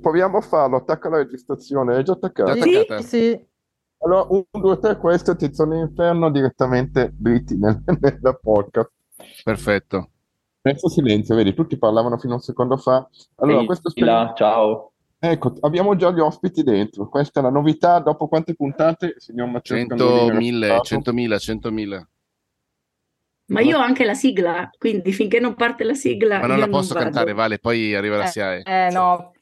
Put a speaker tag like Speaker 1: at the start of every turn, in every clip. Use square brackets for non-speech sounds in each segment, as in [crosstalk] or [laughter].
Speaker 1: Proviamo a farlo, attacca la registrazione, è già attaccato.
Speaker 2: Già
Speaker 3: Sì,
Speaker 2: attaccata.
Speaker 3: sì.
Speaker 1: Allora, un, due, tre, questo è Tizione Inferno direttamente dritti nel, [laughs] nella podcast.
Speaker 2: Perfetto.
Speaker 1: Adesso silenzio, vedi, tutti parlavano fino a un secondo fa. Allora,
Speaker 4: Ehi,
Speaker 1: questo
Speaker 4: là, ciao.
Speaker 1: Ecco, abbiamo già gli ospiti dentro. Questa è la novità. Dopo quante puntate, signor Matteo
Speaker 2: 100,
Speaker 1: Scandolini,
Speaker 2: 1000,
Speaker 1: raccontato?
Speaker 2: 100.000, 100.000.
Speaker 3: Ma io ho anche la sigla, quindi finché non parte la sigla
Speaker 2: Ma non la posso
Speaker 3: vado.
Speaker 2: cantare, Vale, poi arriva la
Speaker 5: Eh,
Speaker 2: SIAE.
Speaker 5: eh, no,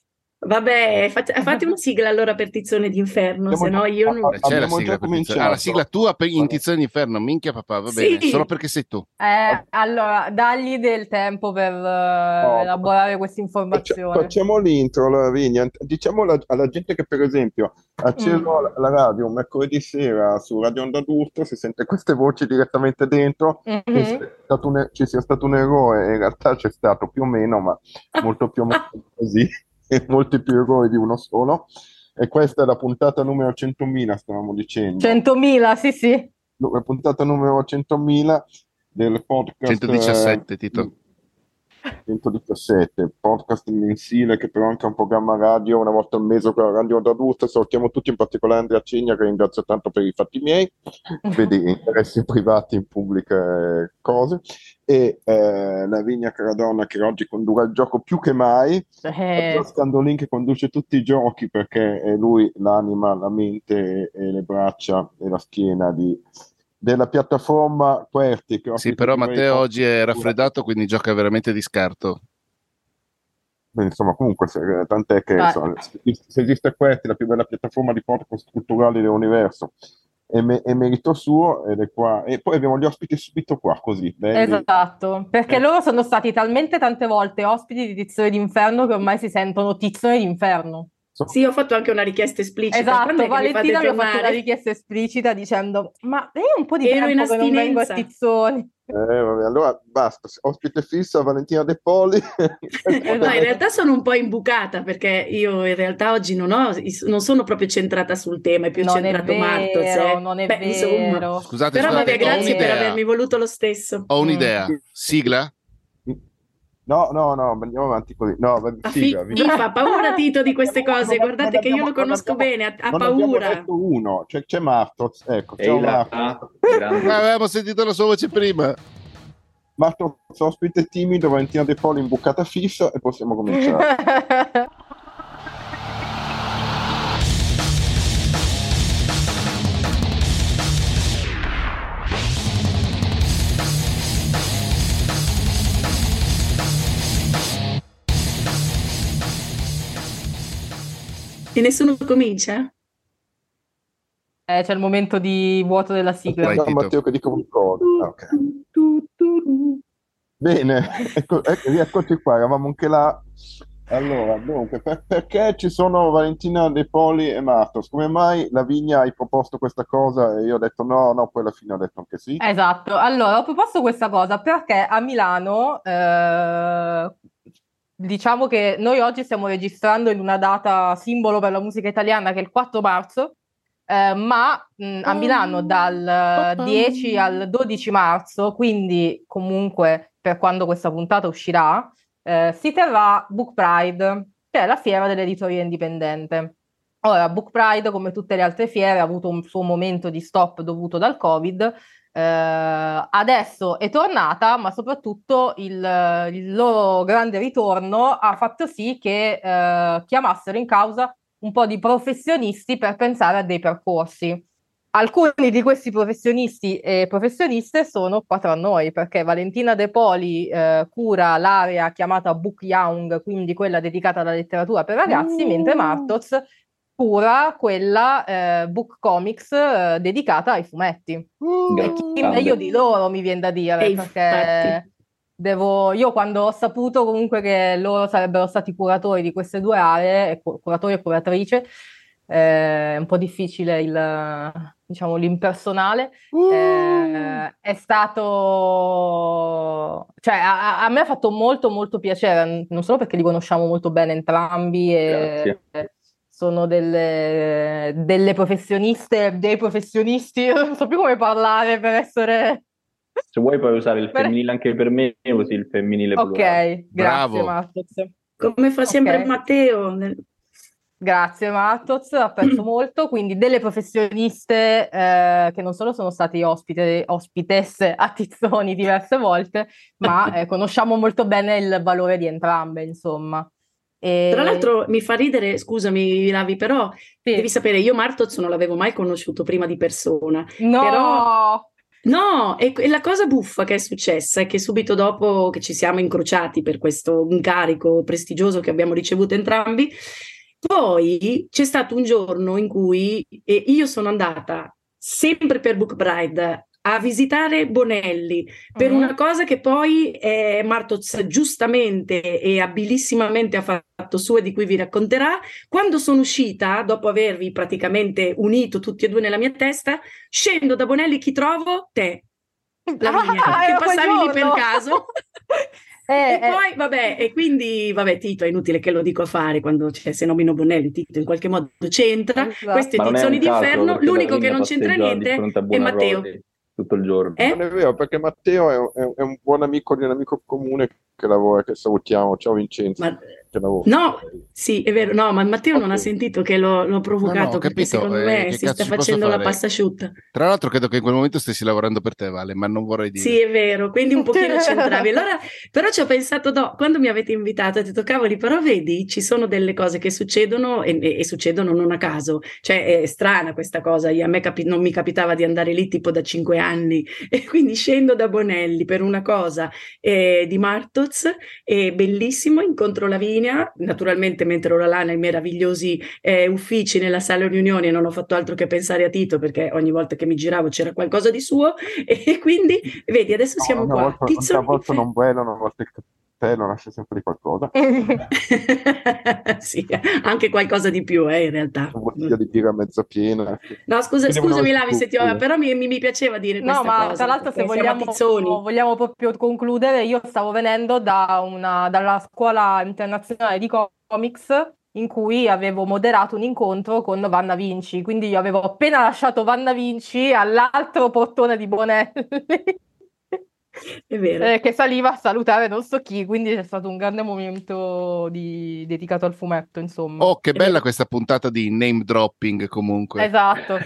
Speaker 3: Vabbè, fate, [laughs] fate una sigla allora per Tizzone d'inferno, se no io non...
Speaker 2: C'è la
Speaker 1: abbiamo
Speaker 2: sigla
Speaker 1: già
Speaker 2: per
Speaker 1: cominciato.
Speaker 2: Tizione. Ah, la sigla tua per in Tizione d'Inferno, minchia papà, va bene,
Speaker 3: Sì.
Speaker 2: solo perché sei tu.
Speaker 5: Eh, allora, dagli del tempo per eh, elaborare questa
Speaker 1: Faccia-
Speaker 5: informazione.
Speaker 1: Facciamo l'intro, Vigna. Diciamo alla, alla gente che, per esempio, ha acceso
Speaker 5: Mm.
Speaker 1: la, la radio mercoledì sera su Radio Onda d'Urto, si sente queste voci direttamente dentro.
Speaker 5: Mhm.
Speaker 1: Che sia stato un- ci sia stato un errore, in realtà c'è stato più o meno, ma [laughs] molto più o meno così, [laughs] molti più errori di uno solo. E questa è la puntata numero 100.000, stavamo dicendo.
Speaker 5: 100.000, sì, sì.
Speaker 1: La puntata numero 100.000 del podcast
Speaker 2: 117,
Speaker 1: eh,
Speaker 2: Tito.
Speaker 1: 117, podcast mensile che però è anche un programma radio una volta al mese con la Radio d'Adulto. Salutiamo tutti, in particolare Andrea Cigna che ringrazio tanto per i fatti miei, [laughs] vedi interessi privati in pubbliche cose, e eh, la Vigna Caradonna che oggi condurrà il gioco più che mai,
Speaker 5: Eh,
Speaker 1: Scandolin che conduce tutti i giochi perché è lui l'anima, la mente e le braccia e la schiena di- della piattaforma Querti. che
Speaker 2: Sì, però Matteo oggi è raffreddato, quindi gioca veramente di scarto.
Speaker 1: Beh, Insomma, comunque, se- tant'è che
Speaker 5: Ah.
Speaker 1: insomma, se esiste Querti, la più bella piattaforma di podcast culturali dell'universo, è, me- è merito suo ed è qua. E poi abbiamo gli ospiti subito qua, così, belli.
Speaker 5: esatto, perché
Speaker 1: Eh.
Speaker 5: loro sono stati talmente tante volte ospiti di Tizione d'Inferno che ormai si sentono Tizione d'Inferno.
Speaker 3: Sì, ho fatto anche una richiesta esplicita.
Speaker 5: Esatto,
Speaker 3: è
Speaker 5: Valentina mi ha fatto una richiesta esplicita dicendo ma io un po' di
Speaker 3: Ero
Speaker 5: tempo che non vengo a. Tizzoni.
Speaker 1: Eh, vabbè, allora basta, ospite fissa Valentina De Poli. [laughs]
Speaker 3: No, in realtà sono un po' imbucata perché io in realtà oggi non, ho, non sono proprio centrata sul tema, è più
Speaker 5: Non è
Speaker 3: centrato
Speaker 5: vero,
Speaker 3: eh.
Speaker 5: non è
Speaker 3: Beh, insomma.
Speaker 5: vero.
Speaker 2: Scusate,
Speaker 3: Però
Speaker 2: scusate,
Speaker 3: vabbè, grazie per avermi voluto lo stesso.
Speaker 2: Ho
Speaker 5: Mm.
Speaker 2: un'idea. Sigla?
Speaker 1: No, no, no, andiamo avanti così. No, sigla,
Speaker 3: fi- fa paura Tito di queste cose,
Speaker 1: Non-
Speaker 3: guardate
Speaker 1: non
Speaker 3: che io lo conosco bene, ha, ha paura.
Speaker 1: detto uno, c'è, c'è Martos, ecco,
Speaker 4: là,
Speaker 1: Martos.
Speaker 2: Ah, avevamo sentito la sua voce prima.
Speaker 1: Martos, ospite timido, Valentina De Poli imbucata fissa e possiamo cominciare. [laughs]
Speaker 3: E nessuno comincia?
Speaker 5: Eh, c'è il momento di vuoto della sigla.
Speaker 2: Vai, Tito.
Speaker 1: Matteo che dico un coro. Ah, ok. Bene, ecco, ecco, rieccoci qua, eravamo anche là. Allora, dunque, per- perché ci sono Valentina De Poli e Martos? Come mai la Vigna hai proposto questa cosa e io ho detto no, no, poi alla fine ho detto anche sì.
Speaker 5: Esatto, allora ho proposto questa cosa perché a Milano, eh, diciamo che noi oggi stiamo registrando in una data simbolo per la musica italiana che è il 4 marzo, eh, ma mh, a Milano dal 10 al 12 marzo, quindi comunque per quando questa puntata uscirà, eh, si terrà Book Pride, che è la fiera dell'editoria indipendente. Ora, Book Pride, come tutte le altre fiere, ha avuto un suo momento di stop dovuto dal Covid. Eh, adesso è tornata, ma soprattutto il, il loro grande ritorno ha fatto sì che eh, chiamassero in causa un po' di professionisti per pensare a dei percorsi. Alcuni di questi professionisti e professioniste sono qua tra noi, perché Valentina De Poli eh, cura l'area chiamata Book Young, quindi quella dedicata alla letteratura per ragazzi, mentre Martos cura quella eh, Book Comics eh, dedicata ai fumetti. E chi
Speaker 4: Grande.
Speaker 5: meglio di loro mi viene da dire,
Speaker 3: E
Speaker 5: perché
Speaker 3: infatti.
Speaker 5: devo, io quando ho saputo comunque che loro sarebbero stati curatori di queste due aree, curatori e curatrice, eh, è un po' difficile il, diciamo, l'impersonale. Uh. Eh, è stato, cioè, a, a, me ha fatto molto, molto piacere, non solo perché li conosciamo molto bene entrambi e. sono delle, delle professioniste, dei professionisti, [laughs] non so più come parlare per essere
Speaker 4: se vuoi puoi usare il femminile anche per me, usi il femminile
Speaker 5: Ok, grazie Bravo. Mattoz.
Speaker 3: Come fa sempre okay. Matteo.
Speaker 5: Grazie Mattoz, apprezzo [clears throat] molto. Quindi delle professioniste eh, che non solo sono state ospite, ospitesse a Tizzoni diverse volte, ma eh, conosciamo molto bene il valore di entrambe, insomma.
Speaker 3: E... Tra l'altro mi fa ridere, scusami Lavi, però sì. devi sapere, io Martoz non l'avevo mai conosciuto prima di persona.
Speaker 5: No!
Speaker 3: Però No, e, e, la cosa buffa che è successa è che subito dopo che ci siamo incrociati per questo incarico prestigioso che abbiamo ricevuto entrambi, poi c'è stato un giorno in cui io sono andata sempre per Book Bride a visitare Bonelli per una cosa che poi eh, Martoz giustamente e abilissimamente ha fatto sua di cui vi racconterà. Quando sono uscita, dopo avervi praticamente unito tutti e due nella mia testa, scendo da Bonelli, chi trovo? Te. Lavinia, ah, che passavi lì per caso. [laughs] Eh, e eh. poi, vabbè, e quindi, vabbè, Tito, è inutile che lo dico a fare quando cioè, se nomino Bonelli, Tito in qualche modo c'entra. Esatto. Queste edizioni d'inferno, l'unico che non c'entra niente è Matteo.
Speaker 4: Rodi tutto il giorno.
Speaker 1: Eh? Non è vero, perché Matteo è un, è un, buon amico di un amico comune che lavora, che salutiamo. Ciao Vincenzo.
Speaker 3: Ma... No, sì, è vero, no, ma Matteo okay. non ha sentito che l'ho, l'ho provocato no, no, perché capito, secondo eh, me si sta facendo la pasta asciutta.
Speaker 2: Tra l'altro credo che in quel momento stessi lavorando per te, Vale, ma non vorrei dire.
Speaker 3: Sì, è vero, quindi un [laughs] pochino c'entravi. Allora, però ci ho pensato, no, quando mi avete invitato, ho detto, cavoli, però vedi, ci sono delle cose che succedono e, e, e succedono non a caso. Cioè, è strana questa cosa, a me capi- non mi capitava di andare lì tipo da cinque anni [laughs] e quindi scendo da Bonelli per una cosa eh, di Martoz, è bellissimo, incontro Lavinia, naturalmente mentre ero là nei meravigliosi eh, uffici nella sala riunioni non ho fatto altro che pensare a Tito perché ogni volta che mi giravo c'era qualcosa di suo [laughs] e quindi vedi adesso siamo
Speaker 1: no,
Speaker 3: qua.
Speaker 1: Volta, Tizio... Una volta non vuelano, una volta cappello lascia sempre qualcosa. [laughs]
Speaker 3: sì, anche qualcosa di più, eh, in realtà.
Speaker 1: Una bottiglia di birra mezza piena.
Speaker 3: No, scusa, scusami Lavi se ti ho... però mi, mi, mi, piaceva dire
Speaker 5: no, ma
Speaker 3: cosa,
Speaker 5: tra l'altro se vogliamo, vogliamo, proprio concludere, io stavo venendo da una, dalla scuola internazionale di comics in cui avevo moderato un incontro con Vanna Vinci, quindi io avevo appena lasciato Vanna Vinci all'altro portone di Bonelli.
Speaker 3: È vero.
Speaker 5: Eh, che saliva a salutare non so chi, quindi c'è stato un grande momento di... dedicato al fumetto, insomma.
Speaker 2: Oh, che bella questa puntata di name dropping comunque.
Speaker 5: Esatto,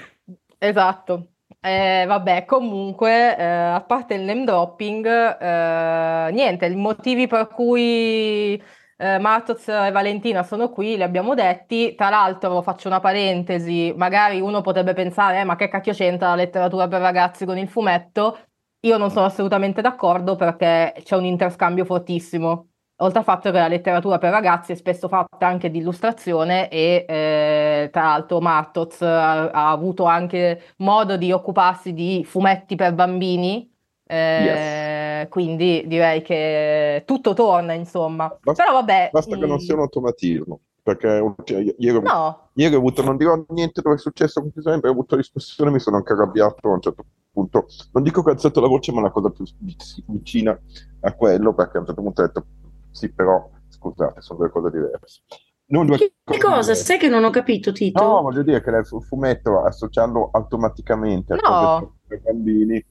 Speaker 5: esatto. Eh, vabbè, comunque, eh, a parte il name dropping, eh, niente, i motivi per cui eh, Martoz e Valentina sono qui, li abbiamo detti. Tra l'altro, faccio una parentesi: magari uno potrebbe pensare, eh, ma che cacchio c'entra la letteratura per ragazzi con il fumetto? Io non sono assolutamente d'accordo perché c'è un interscambio fortissimo. Oltre al fatto che la letteratura per ragazzi è spesso fatta anche di illustrazione e eh, tra l'altro Martoz ha, ha, avuto anche modo di occuparsi di fumetti per bambini, eh, yes. quindi direi che tutto torna insomma.
Speaker 1: Basta,
Speaker 5: Però vabbè...
Speaker 1: Basta che non sia un automatismo perché cioè, ieri, no. ieri, ho avuto, non dirò niente dove è successo completamente, ho avuto discussione, mi sono anche arrabbiato a un certo punto, non dico che ho alzato la voce, ma la cosa più vicina a quello, perché a un certo punto ho detto, sì, però, scusate, sono due cose diverse.
Speaker 3: Non due che, cose cosa? Sai che non ho capito, Tito?
Speaker 1: No, voglio dire che il fumetto, associarlo automaticamente no. a cose per bambini, eh,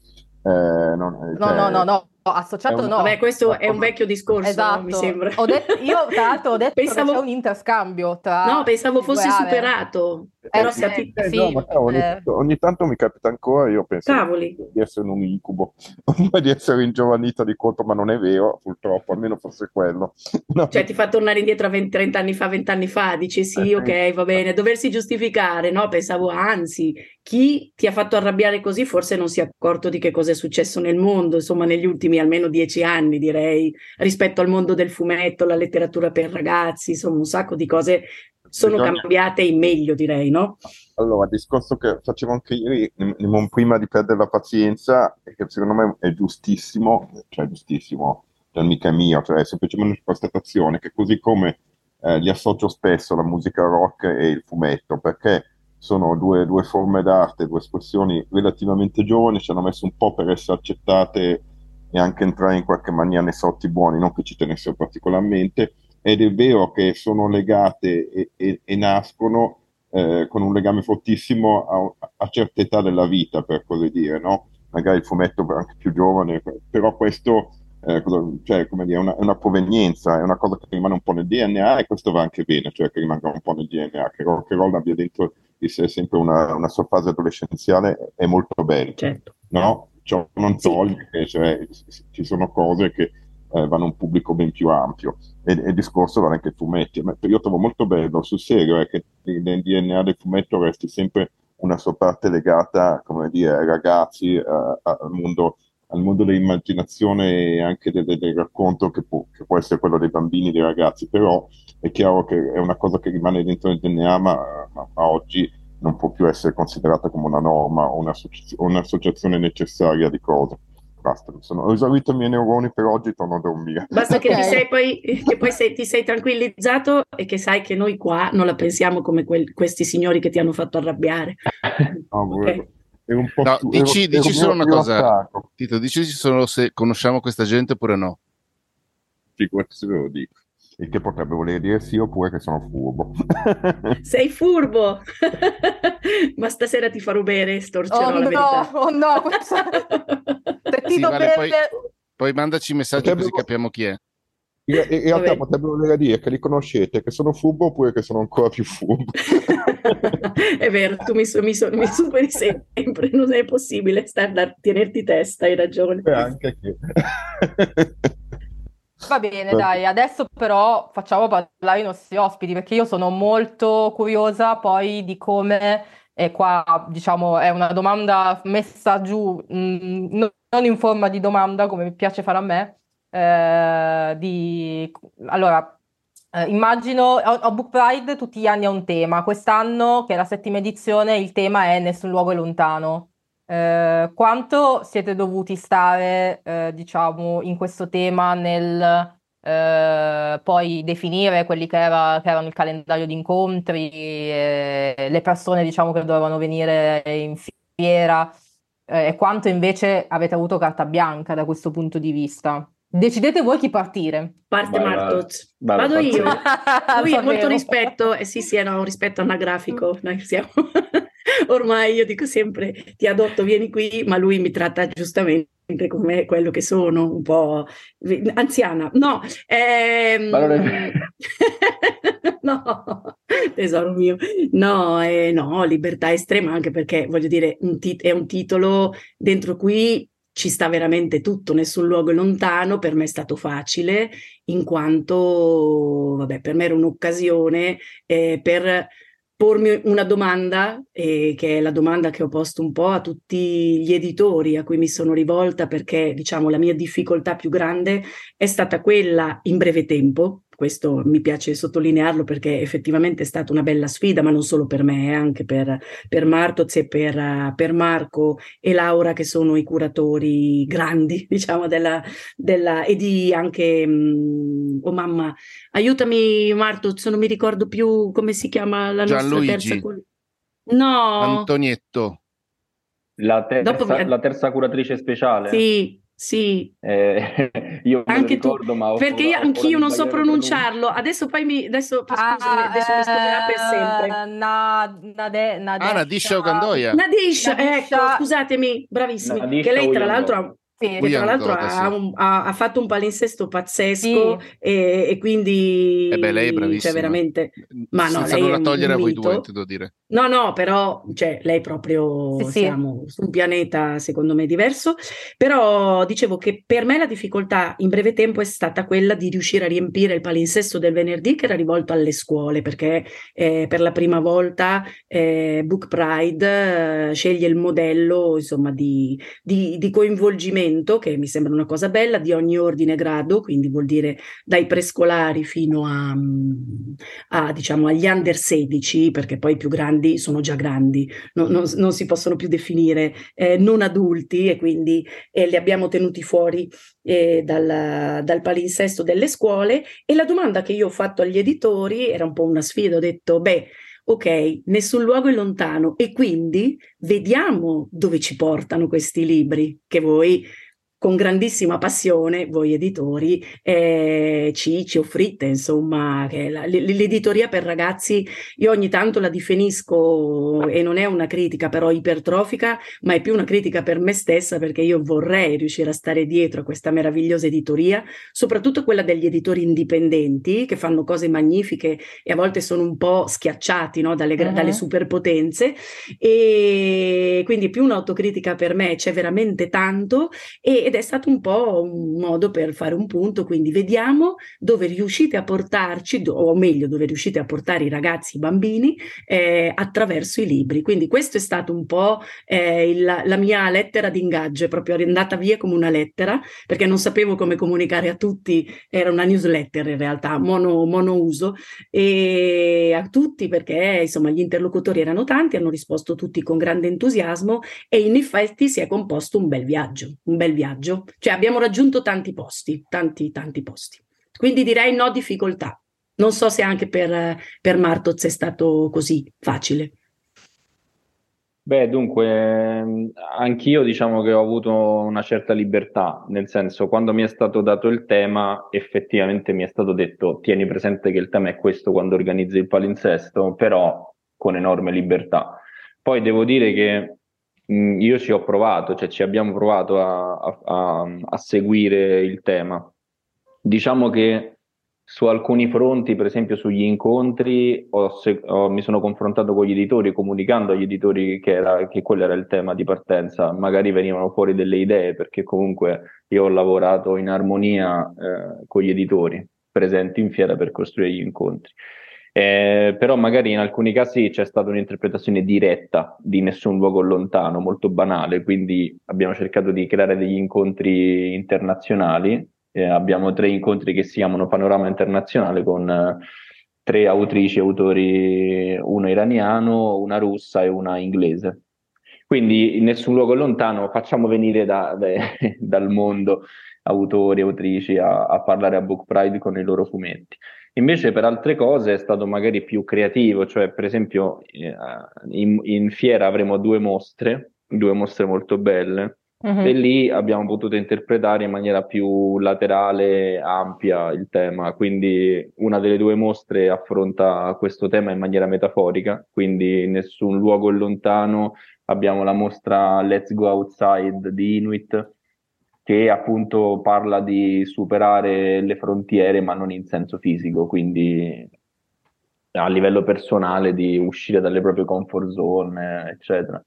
Speaker 1: non,
Speaker 5: cioè, no, no, no, no, associato
Speaker 3: un,
Speaker 5: no.
Speaker 3: Vabbè, questo è un vecchio discorso, esatto. mi sembra.
Speaker 5: Ho detto, io tra l'altro ho detto pensavo... che c'è un interscambio tra
Speaker 3: No, pensavo fosse superato. Eh, però eh,
Speaker 1: sì, eh, sì, no, ogni, eh. ogni, tanto mi capita ancora, io penso
Speaker 3: Cavoli.
Speaker 1: di essere un incubo, [laughs] di essere ingiovanita di conto, ma non è vero, purtroppo, almeno fosse quello. [laughs]
Speaker 3: No. Cioè ti fa tornare indietro a 20, 30 anni fa, 20 anni fa, dici sì, eh, ok, va bene, doversi giustificare, no? Pensavo, anzi, chi ti ha fatto arrabbiare così forse non si è accorto di che cosa è successo nel mondo, insomma, negli ultimi almeno dieci anni, direi, rispetto al mondo del fumetto, la letteratura per ragazzi, insomma, un sacco di cose sono Bisogna... cambiate in meglio, direi, no?
Speaker 1: Allora, il discorso che facevo anche ieri, non prima di perdere la pazienza, e che secondo me è giustissimo, cioè giustissimo, cioè mica mio, cioè è semplicemente una constatazione che così come eh, li associo spesso la musica rock e il fumetto, perché sono due, due, forme d'arte, due espressioni relativamente giovani, ci hanno messo un po' per essere accettate e anche entrare in qualche maniera nei sorti buoni, non che ci tenessero particolarmente, ed è vero che sono legate e, e, e nascono eh, con un legame fortissimo a, a, certe età della vita, per così dire, no? Magari il fumetto anche più giovane, però questo eh, cioè, come dire, una, è una provenienza, è una cosa che rimane un po' nel DNA e questo va anche bene, cioè che rimanga un po' nel DNA, che rock and roll abbia dentro di sé sempre una, una sua fase adolescenziale è molto bello,
Speaker 3: certo.
Speaker 1: no? Ciò non toglie che cioè, ci sono cose che eh, vanno a un pubblico ben più ampio. E, e il discorso vale anche ai fumetti, ma io trovo molto bello sul serio è che nel DNA del fumetto resti sempre una sua parte legata, come dire, ai ragazzi, uh, al mondo al mondo dell'immaginazione e anche del, del racconto che può, che può, essere quello dei bambini e dei ragazzi, però è chiaro che è una cosa che rimane dentro il DNA, ma, ma, ma oggi non può più essere considerata come una norma o un'associazione necessaria di cose. Basta, sono, ho esaurito i miei neuroni per oggi, torno a dormire.
Speaker 3: Basta che, ti sei poi, che poi sei, ti sei tranquillizzato e che sai che noi qua non la pensiamo come quel, questi signori che ti hanno fatto arrabbiare.
Speaker 1: No, okay
Speaker 2: un po' no, dici, ero, dici ero solo una cosa, attacco. Tito, dici solo se conosciamo questa gente oppure no.
Speaker 1: Figurati se ve lo dico. Il che potrebbe voler dire sì oppure che sono furbo. [laughs]
Speaker 3: Sei furbo! [laughs] Ma stasera ti farò bere, storcerò oh, la
Speaker 5: no,
Speaker 3: verità.
Speaker 5: Oh no, [laughs] questa...
Speaker 2: sì, vale, poi, poi, mandaci messaggi potrebbe... così capiamo chi è.
Speaker 1: In, in realtà potrebbe voler dire che li conoscete, che sono furbo oppure che sono ancora più furbo.
Speaker 3: è vero, tu mi, mi, mi superi sempre, non è possibile star da tenerti testa, hai ragione.
Speaker 1: E anche che...
Speaker 5: Va bene, dai, adesso però facciamo parlare i nostri ospiti perché io sono molto curiosa poi di come, e qua diciamo è una domanda messa giù, mh, mm, non in forma di domanda come mi piace fare a me, eh, di... Allora, eh, immagino, a Book Pride tutti gli anni ha un tema, quest'anno che è la settima edizione il tema è Nessun luogo è lontano. Eh, quanto siete dovuti stare, eh, diciamo, in questo tema nel eh, poi definire quelli che, era, che, erano il calendario di incontri, le persone, diciamo, che dovevano venire in fiera, eh, e quanto invece avete avuto carta bianca da questo punto di vista? Decidete voi chi partire.
Speaker 3: Parte vai, Martoz. Vai, Vado io. Lui molto rispetto, eh sì sì, no, un rispetto anagrafico. Noi siamo... Ormai io dico sempre ti adotto, vieni qui, ma lui mi tratta giustamente come quello che sono, un po' anziana. No, ehm... [laughs] no, tesoro mio, no, eh, no, libertà estrema, anche perché voglio dire, un tit- è un titolo dentro cui ci sta veramente tutto, nessun luogo lontano, per me è stato facile, in quanto, vabbè, per me era un'occasione eh, per pormi una domanda, eh, che è la domanda che ho posto un po' a tutti gli editori a cui mi sono rivolta, perché diciamo la mia difficoltà più grande è stata quella in breve tempo, questo mi piace sottolinearlo perché effettivamente è stata una bella sfida, ma non solo per me, eh, anche per, per Martoz e per, uh, per, Marco e Laura che sono i curatori grandi, [laughs] diciamo, della, della e di anche, um, oh mamma, aiutami Martoz, non mi ricordo più come si chiama la nostra terza... No.
Speaker 2: Antonietto.
Speaker 4: La terza, Dopo... la terza curatrice speciale.
Speaker 3: Sì, sì,
Speaker 4: eh, [laughs] io anche ricordo,
Speaker 3: tu, ma perché io, anch'io non so pronunciarlo. Adesso poi mi adesso, ah, scusami, adesso mi scoperà per sempre.
Speaker 5: Eh, na, nade,
Speaker 2: nade, ah, Nadisha Ogandoia.
Speaker 3: Nadisha, ecco, scusatemi, bravissimi. Nadisha che lei tra l'altro ha sì, che tra l'altro ha, un, ha, ha, fatto un palinsesto pazzesco sì. e, e, quindi
Speaker 2: eh beh, lei è bravissima.
Speaker 3: Cioè, veramente ma no,
Speaker 2: senza nulla togliere a voi due intendo dire
Speaker 3: no no però cioè, lei proprio sì, siamo sì. su un pianeta secondo me diverso però dicevo che per me la difficoltà in breve tempo è stata quella di riuscire a riempire il palinsesto del venerdì che era rivolto alle scuole perché eh, per la prima volta eh, Book Pride eh, sceglie il modello insomma di, di, di coinvolgimento approfondimento, che mi sembra una cosa bella, di ogni ordine e grado, quindi vuol dire dai prescolari fino a, a diciamo, agli under 16, perché poi i più grandi sono già grandi, non, non, non si possono più definire eh, non adulti e quindi eh, li abbiamo tenuti fuori eh, dal, dal palinsesto delle scuole. E la domanda che io ho fatto agli editori era un po' una sfida, ho detto, beh, ok, nessun luogo è lontano e quindi vediamo dove ci portano questi libri che voi con grandissima passione voi editori eh, ci, ci, offrite, insomma, la, l'editoria per ragazzi, io ogni tanto la definisco e non è una critica però ipertrofica, ma è più una critica per me stessa perché io vorrei riuscire a stare dietro a questa meravigliosa editoria, soprattutto quella degli editori indipendenti che fanno cose magnifiche e a volte sono un po' schiacciati no, dalle, uh-huh. dalle superpotenze e quindi più un'autocritica per me, c'è veramente tanto e, ed è stato un po' un modo per fare un punto, quindi vediamo dove riuscite a portarci, o meglio, dove riuscite a portare i ragazzi, i bambini eh, attraverso i libri. Quindi questo è stato un po' eh, il, la mia lettera d'ingaggio, è proprio andata via come una lettera, perché non sapevo come comunicare a tutti, era una newsletter in realtà, mono, mono uso, e a tutti perché insomma gli interlocutori erano tanti, hanno risposto tutti con grande entusiasmo e in effetti si è composto un bel viaggio, un bel viaggio viaggio, cioè abbiamo raggiunto tanti posti, tanti, tanti posti. Quindi direi no difficoltà. Non so se anche per, per Martoz è stato così facile.
Speaker 4: Beh, dunque, anch'io diciamo che ho avuto una certa libertà, nel senso, quando mi è stato dato il tema, effettivamente mi è stato detto, tieni presente che il tema è questo quando organizzi il palinsesto, però con enorme libertà. Poi devo dire che io ci ho provato, cioè ci abbiamo provato a, a, a seguire il tema. Diciamo che su alcuni fronti, per esempio sugli incontri, ho, ho, mi sono confrontato con gli editori, comunicando agli editori che, era, che, quello era il tema di partenza. Magari venivano fuori delle idee, perché comunque io ho lavorato in armonia eh, con gli editori presenti in fiera per costruire gli incontri. Eh, però magari in alcuni casi c'è stata un'interpretazione diretta di nessun luogo lontano, molto banale, quindi abbiamo cercato di creare degli incontri internazionali, eh, abbiamo tre incontri che si chiamano Panorama Internazionale con eh, tre autrici e autori, uno iraniano, una russa e una inglese. Quindi in nessun luogo lontano facciamo venire da, da, [laughs] dal mondo autori e autrici a, a parlare a Book Pride con i loro fumetti. Invece per altre cose è stato magari più creativo, cioè per esempio eh, in, in fiera avremo due mostre, due mostre molto belle, uh-huh. e lì abbiamo potuto interpretare in maniera più laterale, ampia il tema, quindi una delle due mostre affronta questo tema in maniera metaforica, quindi nessun luogo lontano, abbiamo la mostra Let's Go Outside di Inuit, che appunto parla di superare le frontiere ma non in senso fisico, quindi a livello personale di uscire dalle proprie comfort zone, eccetera.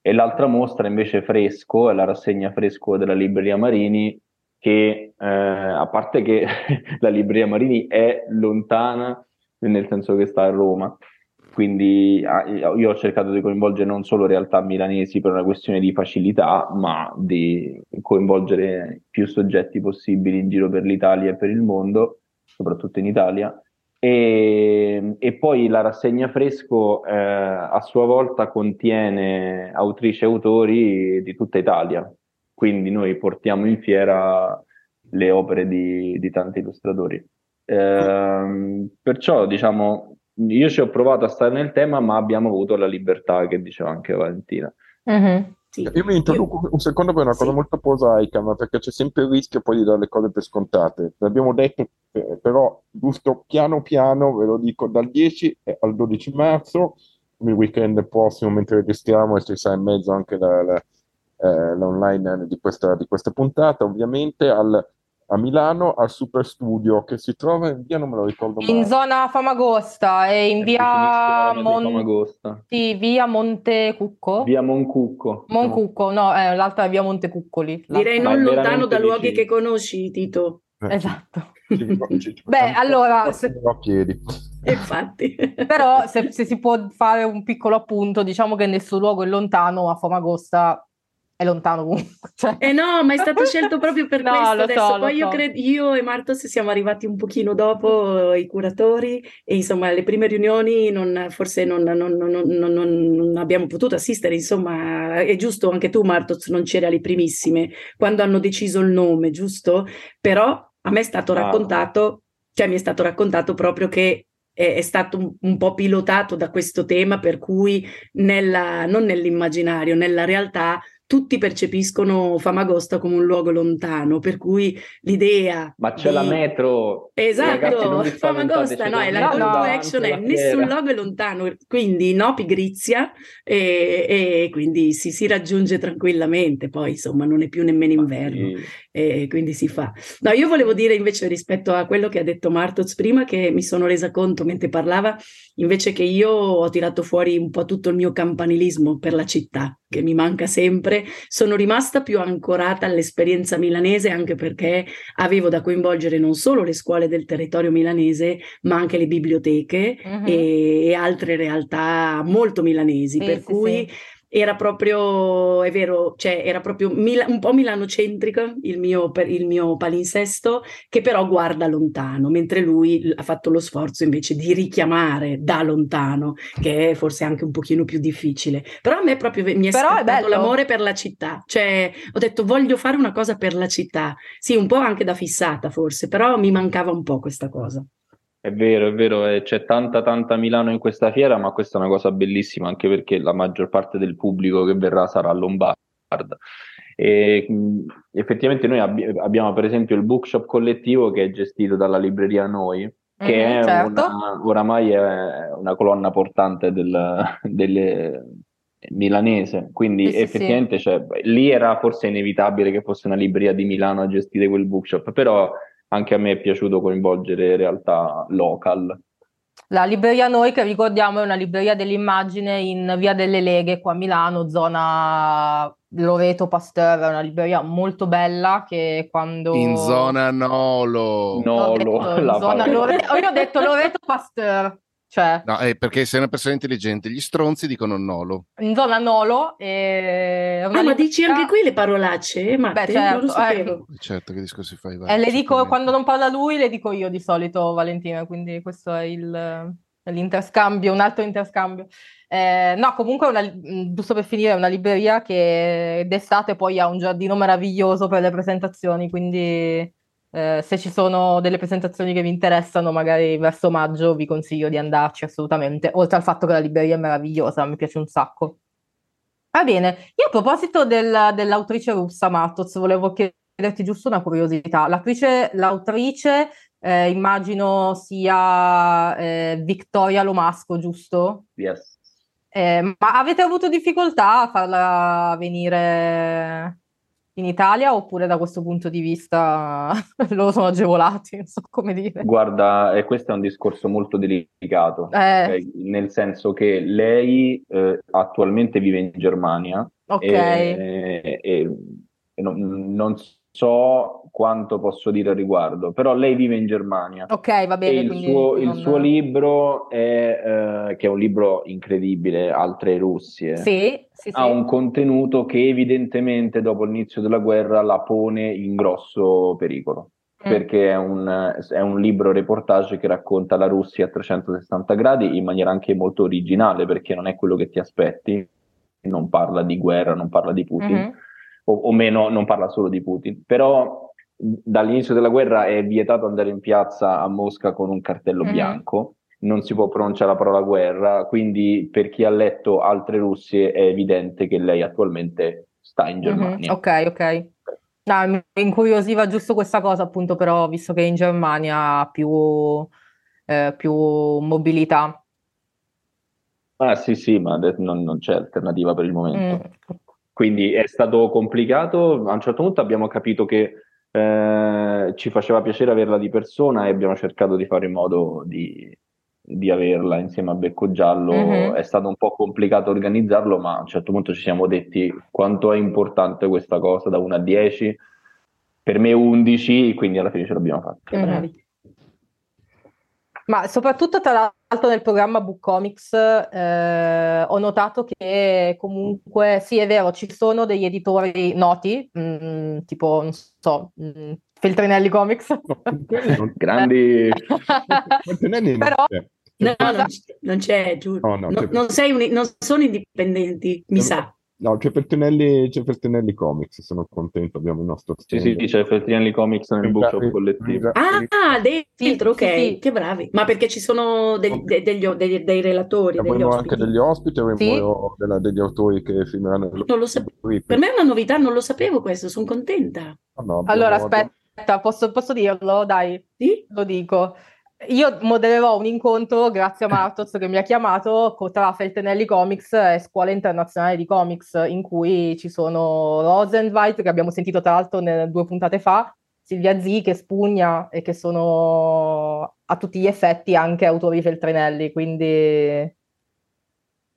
Speaker 4: E l'altra mostra invece Fresco, è la rassegna Fresco della Libreria Marini, che eh, a parte che [laughs] la Libreria Marini è lontana, nel senso che sta a Roma, quindi io ho cercato di coinvolgere non solo realtà milanesi per una questione di facilità, ma di coinvolgere più soggetti possibili in giro per l'Italia e per il mondo, soprattutto in Italia. E, e poi la rassegna Fresco eh, a sua volta contiene autrici e autori di tutta Italia, quindi noi portiamo in fiera le opere di, di tanti illustratori. Eh, perciò diciamo io ci ho provato a stare nel tema, ma abbiamo avuto la libertà che diceva anche Valentina.
Speaker 1: Mm-hmm. Sì. Io mi introduco un secondo per una cosa sì. molto prosaica, ma perché c'è sempre il rischio poi di dare le cose per scontate. L'abbiamo detto, eh, però, giusto piano piano, ve lo dico, dal 10 al 12 marzo, il weekend prossimo, mentre registriamo, e ci sarà in mezzo anche la, la, eh, l'online di questa, di questa puntata, ovviamente, al a Milano al Super Studio che si trova in via non me lo ricordo
Speaker 5: mai. In zona Famagosta e in via, Mon...
Speaker 4: Famagosta.
Speaker 5: Sì, via Montecucco.
Speaker 4: Via Moncucco.
Speaker 5: Moncucco, no, eh, l'altra è via Montecuccoli.
Speaker 3: Direi non lontano da luoghi che conosci, Tito.
Speaker 5: Eh, esatto. Beh, allora, se...
Speaker 3: Infatti. [laughs]
Speaker 5: Però se, se, si può fare un piccolo appunto, diciamo che nessun luogo è lontano, a Famagosta è lontano comunque.
Speaker 3: Cioè. Eh no, ma è stato scelto proprio per [laughs] no, questo adesso. So, Poi io, so. cred- io, e Martos siamo arrivati un pochino dopo i curatori e insomma le prime riunioni non, forse non, non, non, abbiamo potuto assistere, insomma è giusto anche tu Martos non c'eri alle primissime quando hanno deciso il nome, giusto? Però a me è stato ah. raccontato, cioè mi è stato raccontato proprio che è, stato un, un, po' pilotato da questo tema per cui nella, non nell'immaginario, nella realtà tutti percepiscono Famagosta come un luogo lontano, per cui l'idea...
Speaker 4: Ma c'è di... la metro!
Speaker 3: Esatto, Famagosta, no, è la call to action è nessun luogo è lontano, quindi no pigrizia e, e quindi si, si, raggiunge tranquillamente, poi insomma non è più nemmeno inverno, e quindi si fa. No, io volevo dire invece rispetto a quello che ha detto Martoz prima, che mi sono resa conto mentre parlava, invece che io ho tirato fuori un po' tutto il mio campanilismo per la città, che mi manca sempre, sono rimasta più ancorata all'esperienza milanese anche perché avevo da coinvolgere non solo le scuole del territorio milanese, ma anche le biblioteche uh-huh. e, e, altre realtà molto milanesi, sì, per sì, cui sì era proprio, è vero, cioè era proprio Mil- un po' milanocentrico il mio, il mio palinsesto, che però guarda lontano, mentre lui ha fatto lo sforzo invece di richiamare da lontano, che è forse anche un pochino più difficile. Però a me proprio mi è però è l'amore per la città, cioè ho detto voglio fare una cosa per la città, sì, un po' anche da fissata forse, però mi mancava un po' questa cosa.
Speaker 4: È vero, è vero, eh, c'è tanta tanta Milano in questa fiera, ma questa è una cosa bellissima anche perché la maggior parte del pubblico che verrà sarà lombarda. E, effettivamente noi abbi- abbiamo per esempio il bookshop collettivo che è gestito dalla libreria Noi, che mm-hmm, è certo. una, oramai è una colonna portante del, delle, milanese, quindi sì, effettivamente sì. Cioè, lì era forse inevitabile che fosse una libreria di Milano a gestire quel bookshop, però anche a me è piaciuto coinvolgere realtà local.
Speaker 5: La libreria Noi, che ricordiamo, è una libreria dell'immagine in Via delle Leghe, qua a Milano, zona Loreto Pasteur, è una libreria molto bella che quando...
Speaker 2: In zona Nolo.
Speaker 4: Nolo.
Speaker 5: Detto, zona Loreto, io ho detto Loreto Pasteur. Cioè,
Speaker 2: no, è perché sei una persona intelligente, gli stronzi dicono nolo.
Speaker 5: In zona nolo. E
Speaker 3: ah, ma dici anche qui le parolacce, eh, Matte? Beh, certo, non lo certo, sapevo.
Speaker 2: Eh, certo, che discorsi fai?
Speaker 5: Vai, eh, le dico, quando non parla lui, le dico io di solito, Valentina, quindi questo è il, l'interscambio, un altro interscambio. Eh, no, comunque, una, giusto per finire, è una libreria che d'estate poi ha un giardino meraviglioso per le presentazioni, quindi eh, se ci sono delle presentazioni che vi interessano, magari verso maggio, vi consiglio di andarci assolutamente. Oltre al fatto che la libreria è meravigliosa, mi piace un sacco. Va bene, io a proposito del, dell'autrice russa Martoz, volevo chiederti giusto una curiosità. L'autrice, l'autrice eh, immagino sia eh, Vittoria Lomasco, giusto?
Speaker 4: Yes.
Speaker 5: Eh, ma avete avuto difficoltà a farla venire in Italia oppure da questo punto di vista [laughs] loro sono agevolati, non so come dire.
Speaker 4: Guarda, eh, questo è un discorso molto delicato, eh. okay? nel senso che lei eh, attualmente vive in Germania
Speaker 5: okay.
Speaker 4: e, e, e non, non, so quanto posso dire al riguardo, però lei vive in Germania.
Speaker 5: Ok, va bene.
Speaker 4: il, suo, non... il suo, libro è, eh, che è un libro incredibile, Altre Russie.
Speaker 5: Sì, sì,
Speaker 4: ha un contenuto che evidentemente dopo l'inizio della guerra la pone in grosso pericolo. Mm. Perché è un, è un libro reportage che racconta la Russia a 360 gradi in maniera anche molto originale, perché non è quello che ti aspetti, non parla di guerra, non parla di Putin. Mm-hmm o, o meno non parla solo di Putin, però dall'inizio della guerra è vietato andare in piazza a Mosca con un cartello mm-hmm. bianco, non si può pronunciare la parola guerra, quindi per chi ha letto altre Russie è evidente che lei attualmente sta in Germania.
Speaker 5: Mm-hmm. Ok, ok. No, mi incuriosiva giusto questa cosa, appunto, però, visto che in Germania ha più, eh, più mobilità.
Speaker 4: Ah, sì, sì, ma non, non c'è alternativa per il momento. Mm. Quindi è stato complicato, a un certo punto abbiamo capito che eh, ci faceva piacere averla di persona e abbiamo cercato di fare in modo di, di averla insieme a Becco Giallo. Mm-hmm. È stato un po' complicato organizzarlo, ma a un certo punto ci siamo detti quanto è importante questa cosa da 1 a 10. Per me 11, quindi alla fine ce l'abbiamo fatta.
Speaker 5: Mm-hmm. Ma soprattutto tra l'altro nel programma Book Comics eh, ho notato che comunque sì è vero ci sono degli editori noti mh, mm, tipo non so mh, mm, Feltrinelli Comics
Speaker 4: no, [laughs] [laughs] grandi [laughs]
Speaker 3: però No, non, non c'è, giuro. No, no, no, non, un, non, sono indipendenti, mi sa.
Speaker 1: No, c'è Feltrinelli, c'è Feltrinelli Comics, sono contento, abbiamo il nostro
Speaker 4: Sì, sì, c'è Feltrinelli Comics nel bookshop collettivo.
Speaker 3: Ah, dentro, ok, sì. che bravi. Ma perché ci sono degli, okay. degli, degli, dei relatori,
Speaker 1: degli
Speaker 3: ospiti?
Speaker 1: anche degli ospiti o sì. della, degli autori che filmeranno.
Speaker 3: Non lo sapevo. Per me è una novità, non lo sapevo questo, sono contenta.
Speaker 5: Oh, no, allora, aspetta, posso, posso dirlo? Dai, sì? lo dico. Io modererò un incontro grazie a Martos che mi ha chiamato tra Feltenelli Comics e Scuola Internazionale di Comics in cui ci sono Rosenweit che abbiamo sentito tra l'altro nelle due puntate fa, Silvia Z che spugna e che sono a tutti gli effetti anche autori Feltrinelli, quindi...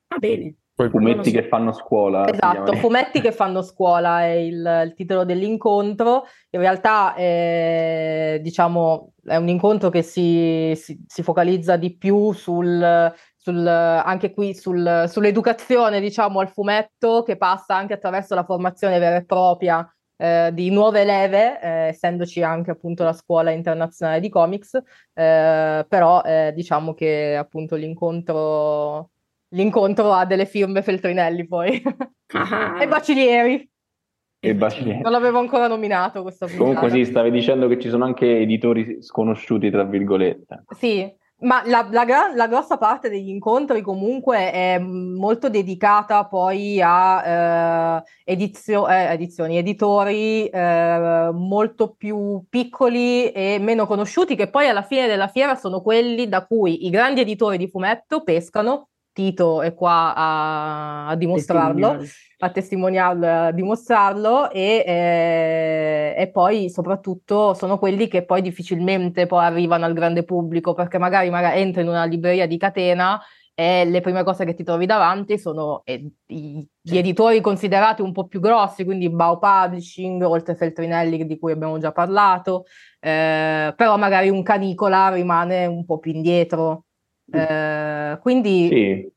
Speaker 3: Va bene.
Speaker 4: Fumetti che fanno scuola.
Speaker 5: Esatto, [laughs] fumetti che fanno scuola è il, il titolo dell'incontro. In realtà è, diciamo, è un incontro che si, si, si focalizza di più sul, sul, anche qui sul, sull'educazione diciamo, al fumetto che passa anche attraverso la formazione vera e propria eh, di nuove leve, eh, essendoci anche appunto la scuola internazionale di comics, eh, però eh, diciamo che appunto l'incontro l'incontro a delle firme Feltrinelli poi. Ah. e Bacilieri.
Speaker 4: E Bacilieri.
Speaker 5: Non l'avevo ancora nominato questo
Speaker 4: Comunque sì, stavi dicendo che ci sono anche editori sconosciuti, tra virgolette.
Speaker 5: Sì, ma la, la, la, grossa parte degli incontri comunque è molto dedicata poi a eh, edizio, eh, edizioni, editori eh, molto più piccoli e meno conosciuti, che poi alla fine della fiera sono quelli da cui i grandi editori di fumetto pescano Tito è qua a, a dimostrarlo, a testimoniarlo, a dimostrarlo e, eh, e, poi soprattutto sono quelli che poi difficilmente poi arrivano al grande pubblico perché magari, magari entri in una libreria di catena e le prime cose che ti trovi davanti sono eh, i, gli editori considerati un po' più grossi, quindi Bao Publishing, oltre Feltrinelli di cui abbiamo già parlato, eh, però magari un canicola rimane un po' più indietro. Eh, quindi sì.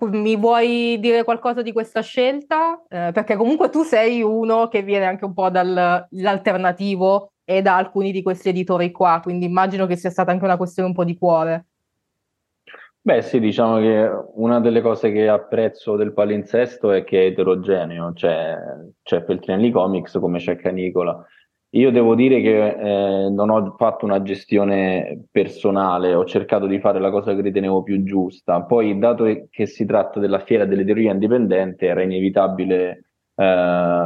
Speaker 5: mi vuoi dire qualcosa di questa scelta? Eh, perché comunque tu sei uno che viene anche un po' dall'alternativo e da alcuni di questi editori qua, quindi immagino che sia stata anche una questione un po' di cuore.
Speaker 4: Beh sì, diciamo che una delle cose che apprezzo del palinsesto è che è eterogeneo, cioè c'è Feltrinelli Comics come c'è Canicola, io devo dire che eh, non ho fatto una gestione personale, ho cercato di fare la cosa che ritenevo più giusta. Poi, dato che si tratta della fiera delle teorie indipendente, era inevitabile eh,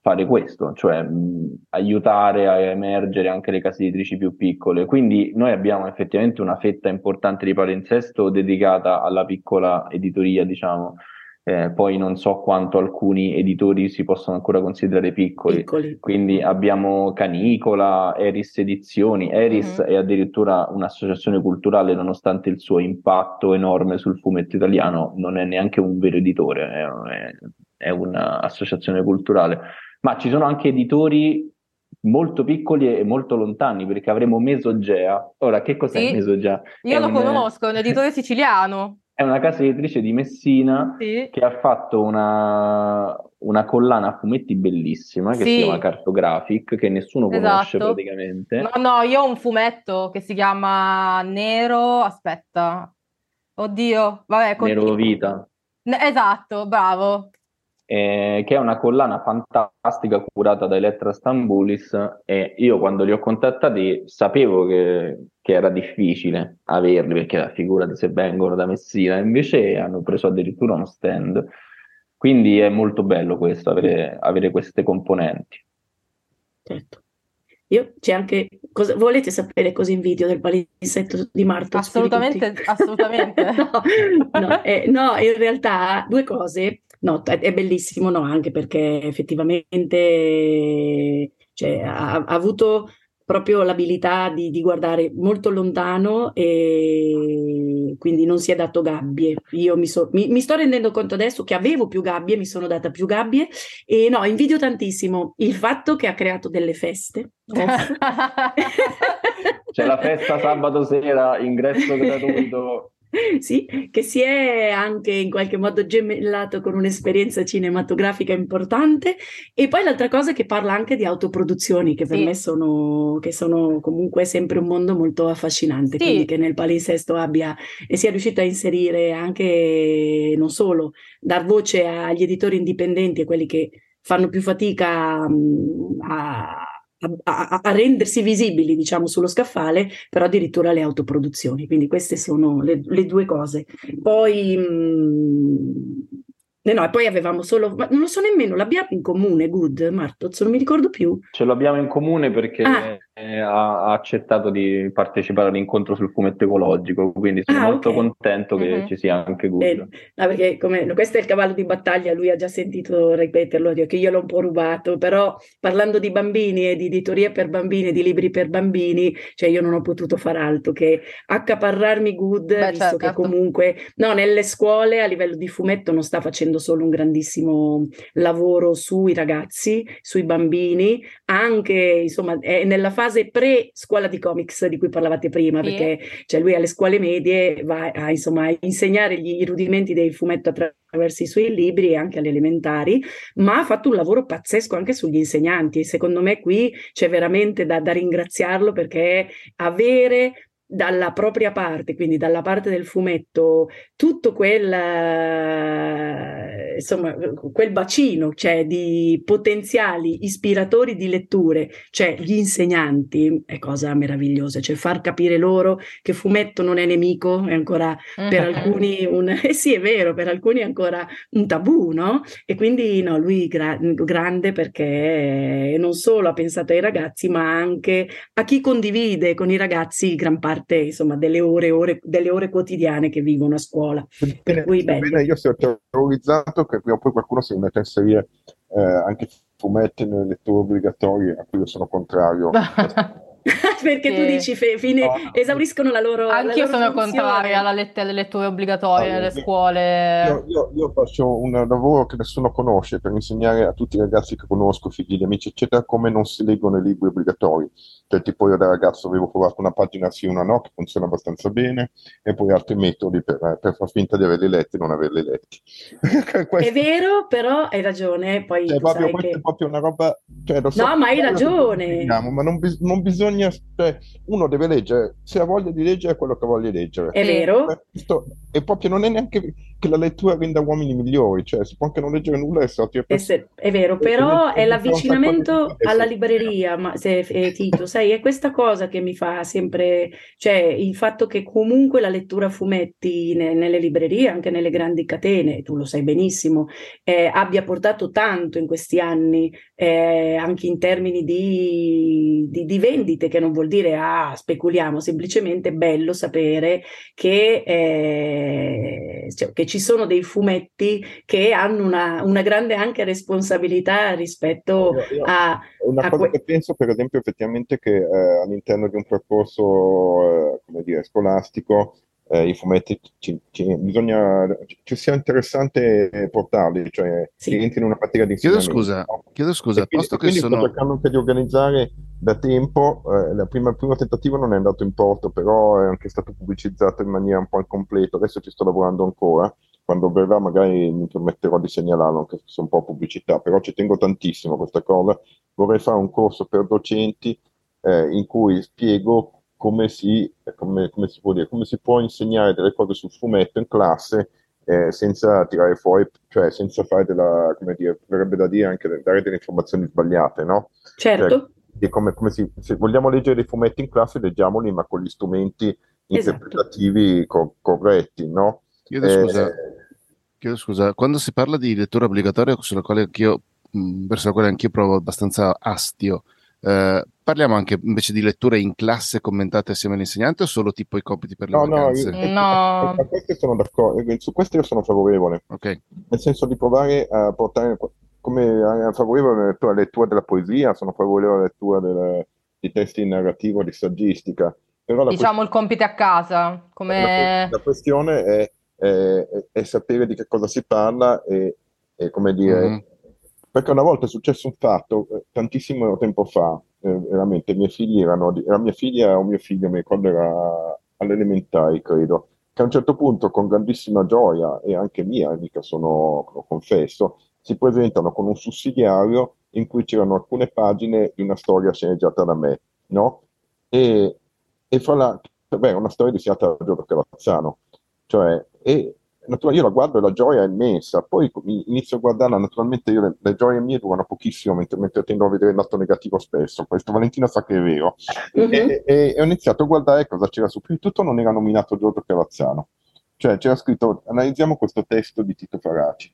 Speaker 4: fare questo, cioè mh, aiutare a emergere anche le case editrici più piccole. Quindi noi abbiamo effettivamente una fetta importante di palinsesto dedicata alla piccola editoria, diciamo eh, poi non so quanto alcuni editori si possono ancora considerare piccoli. piccoli. Quindi abbiamo Canicola, Eris Edizioni. Eris mm-hmm. è addirittura un'associazione culturale, nonostante il suo impatto enorme sul fumetto italiano, non è neanche un vero editore, è, è un'associazione culturale. Ma ci sono anche editori molto piccoli e molto lontani perché avremo Mesogea. Ora, che cos'è sì, Mesogea?
Speaker 5: Io
Speaker 4: è
Speaker 5: lo un... conosco, è un editore siciliano.
Speaker 4: È una casa editrice di Messina sì. che ha fatto una, una, collana a fumetti bellissima che sì. si chiama Cartographic, che nessuno esatto. conosce praticamente.
Speaker 5: No, no, io ho un fumetto che si chiama Nero. Aspetta, oddio, vabbè.
Speaker 4: Nero Vita.
Speaker 5: Esatto, bravo
Speaker 4: eh, che è una collana fantastica curata da Elettra Stambulis e io quando li ho contattati sapevo che, che era difficile averli perché la figura di se vengono da Messina, invece hanno preso addirittura uno stand. Quindi è molto bello questo, avere, avere queste componenti.
Speaker 3: Certo. Io c'è anche. Cosa, volete sapere cosa invidio del palinsetto di Marto?
Speaker 5: Assolutamente, assolutamente. [laughs]
Speaker 3: no, no, eh, no, in realtà due cose. No, è bellissimo, no, anche perché effettivamente cioè, ha, ha, avuto proprio l'abilità di, di, guardare molto lontano e quindi non si è dato gabbie. Io mi, so, mi, mi, sto rendendo conto adesso che avevo più gabbie, mi sono data più gabbie e no, invidio tantissimo il fatto che ha creato delle feste. [laughs]
Speaker 4: C'è la festa sabato sera, ingresso gratuito. [laughs] [laughs]
Speaker 3: Sì, che si è anche in qualche modo gemellato con un'esperienza cinematografica importante e poi l'altra cosa è che parla anche di autoproduzioni che per sì. me sono, che sono, comunque sempre un mondo molto affascinante, sì. quindi che nel palinsesto abbia e sia riuscito a inserire anche non solo dar voce agli editori indipendenti e quelli che fanno più fatica mm, a a, a, rendersi visibili, diciamo, sullo scaffale, però addirittura le autoproduzioni. Quindi queste sono le, le due cose. Poi mh, mm, eh no, e poi avevamo solo, ma non lo so nemmeno, l'abbiamo in comune, Good, Martoz, non mi ricordo più.
Speaker 4: Ce l'abbiamo in comune perché ah. Ha, ha, accettato di partecipare all'incontro sul fumetto ecologico, quindi sono ah, molto okay. contento che uh-huh. ci sia anche Good.
Speaker 3: Bene. No, perché come, questo è il cavallo di battaglia, lui ha già sentito ripeterlo, che io l'ho un po' rubato, però parlando di bambini e di editoria per bambini, di libri per bambini, cioè io non ho potuto far altro che accaparrarmi Good, Beh, visto certo. che comunque, no, nelle scuole a livello di fumetto non sta facendo facendo solo un grandissimo lavoro sui ragazzi, sui bambini, anche insomma è nella fase pre-scuola di comics di cui parlavate prima, sì. perché cioè, lui alle scuole medie va a insomma, insegnare gli, i rudimenti del fumetto attraverso i suoi libri e anche alle elementari, ma ha fatto un lavoro pazzesco anche sugli insegnanti e secondo me qui c'è veramente da, da ringraziarlo perché avere dalla propria parte, quindi dalla parte del fumetto, tutto quel, insomma, quel bacino cioè, di potenziali ispiratori di letture, cioè gli insegnanti, è cosa meravigliosa, cioè far capire loro che fumetto non è nemico, è ancora per mm-hmm. alcuni un... [laughs] Eh sì, è vero, per alcuni è ancora un tabù, no? E quindi no, lui gra- grande perché non solo ha pensato ai ragazzi, ma anche a chi condivide con i ragazzi gran parte parte insomma, delle, ore, ore, delle ore quotidiane che vivono a scuola.
Speaker 1: Bene, cui, bene, io sono terrorizzato che prima o poi qualcuno si mette a inserire eh, anche fumetti nelle letture obbligatorie, a cui io sono contrario. [laughs] [laughs]
Speaker 3: perché sì. tu dici fe- fine, no. esauriscono la loro
Speaker 5: anche
Speaker 3: io
Speaker 5: sono contraria alla let- alle letture obbligatorie allora, nelle scuole.
Speaker 1: io, io, io, faccio un lavoro che nessuno conosce per insegnare a tutti i ragazzi che conosco figli di amici eccetera come non si leggono i libri obbligatori. Cioè tipo io da ragazzo avevo provato una pagina sì una no che funziona abbastanza bene e poi altri metodi per, per far finta di averli letti e non averli letti. [laughs]
Speaker 3: È vero però hai ragione poi
Speaker 1: cioè, proprio, che... è proprio una roba cioè,
Speaker 3: so, no ma hai ragione.
Speaker 1: ma non, bis- non bisogna bisogna, cioè, uno deve leggere, se ha voglia di leggere quello che voglia leggere.
Speaker 3: È vero.
Speaker 1: E proprio non è neanche che la lettura renda uomini migliori, cioè si può anche non leggere nulla e sortire
Speaker 3: per... È, è vero, però è l'avvicinamento alla libreria, ma se, eh, Tito, sai, è questa cosa che mi fa sempre, cioè il fatto che comunque la lettura fumetti ne, nelle librerie, anche nelle grandi catene, tu lo sai benissimo, eh, abbia portato tanto in questi anni, eh, anche in termini di, di, di vendite che non vuol dire ah, speculiamo, semplicemente bello sapere che, eh, cioè, che ci sono dei fumetti che hanno una, una grande anche responsabilità rispetto io, io, a...
Speaker 1: Una a cosa que- che penso per esempio effettivamente che eh, all'interno di un percorso eh, come dire, scolastico eh, i fumetti ci, ci, bisogna ci sia interessante portarli, cioè sì. che entri in una materia di.
Speaker 2: Chiedo scusa, chiedo scusa,
Speaker 1: quindi,
Speaker 2: posto che sono...
Speaker 1: sto cercando anche di organizzare da tempo, eh, il primo tentativo non è andato in porto, però è anche stato pubblicizzato in maniera un po' incompleta, adesso ci sto lavorando ancora, quando verrà magari mi permetterò di segnalarlo anche se è un po' pubblicità, però ci tengo tantissimo a questa cosa, vorrei fare un corso per docenti eh, in cui spiego come si, come, come si, può dire, come si può insegnare delle cose sul fumetto in classe eh, senza tirare fuori, cioè senza fare della, come dire, verrebbe da dire anche dare delle informazioni sbagliate, no?
Speaker 3: Certo.
Speaker 1: Cioè, come, come si, se vogliamo leggere dei fumetti in classe, leggiamoli, ma con gli strumenti esatto. interpretativi co- corretti, no?
Speaker 2: Chiedo, eh, scusa, chiedo scusa, quando si parla di lettura obbligatoria, sulla quale anch'io, verso la quale anch'io provo abbastanza astio, eh, parliamo anche invece di letture in classe commentate assieme all'insegnante o solo tipo i compiti per le
Speaker 1: no,
Speaker 2: vacanze?
Speaker 1: No, io, no. Su queste sono d'accordo, eh, su questo io sono favorevole.
Speaker 2: Okay.
Speaker 1: Nel senso di provare a portare come favorevole alla lettura della poesia, sono favorevole alla lettura del, di testi in narrativo, di saggistica. Però la
Speaker 5: Diciamo il compito a casa,
Speaker 1: la,
Speaker 5: come...
Speaker 1: la questione è, è- è sapere di che cosa si parla e, e come dire,
Speaker 2: Mhm.
Speaker 1: Perché una volta è successo un fatto, eh, tantissimo tempo fa, eh, veramente, i miei figli erano, era mia figlia o mio figlio, ricordo era alle elementari, credo, che a un certo punto, con grandissima gioia, e anche mia, mica sono, lo confesso, si presentano con un sussidiario in cui c'erano alcune pagine di una storia sceneggiata da me, no? E, e fra l'altro, beh, una storia di Seattle Giorgio Cavazzano, cioè, e io la guardo e la gioia è immensa, poi inizio a guardarla, naturalmente io le, le gioie mie durano pochissimo mentre, mentre tendo a vedere il lato negativo spesso, questo Valentina sa che è vero,
Speaker 3: Mhm.
Speaker 1: e, e- e ho iniziato a guardare cosa c'era su, prima di tutto non era nominato Giorgio Cavazzano, cioè c'era scritto, analizziamo questo testo di Tito Faraci,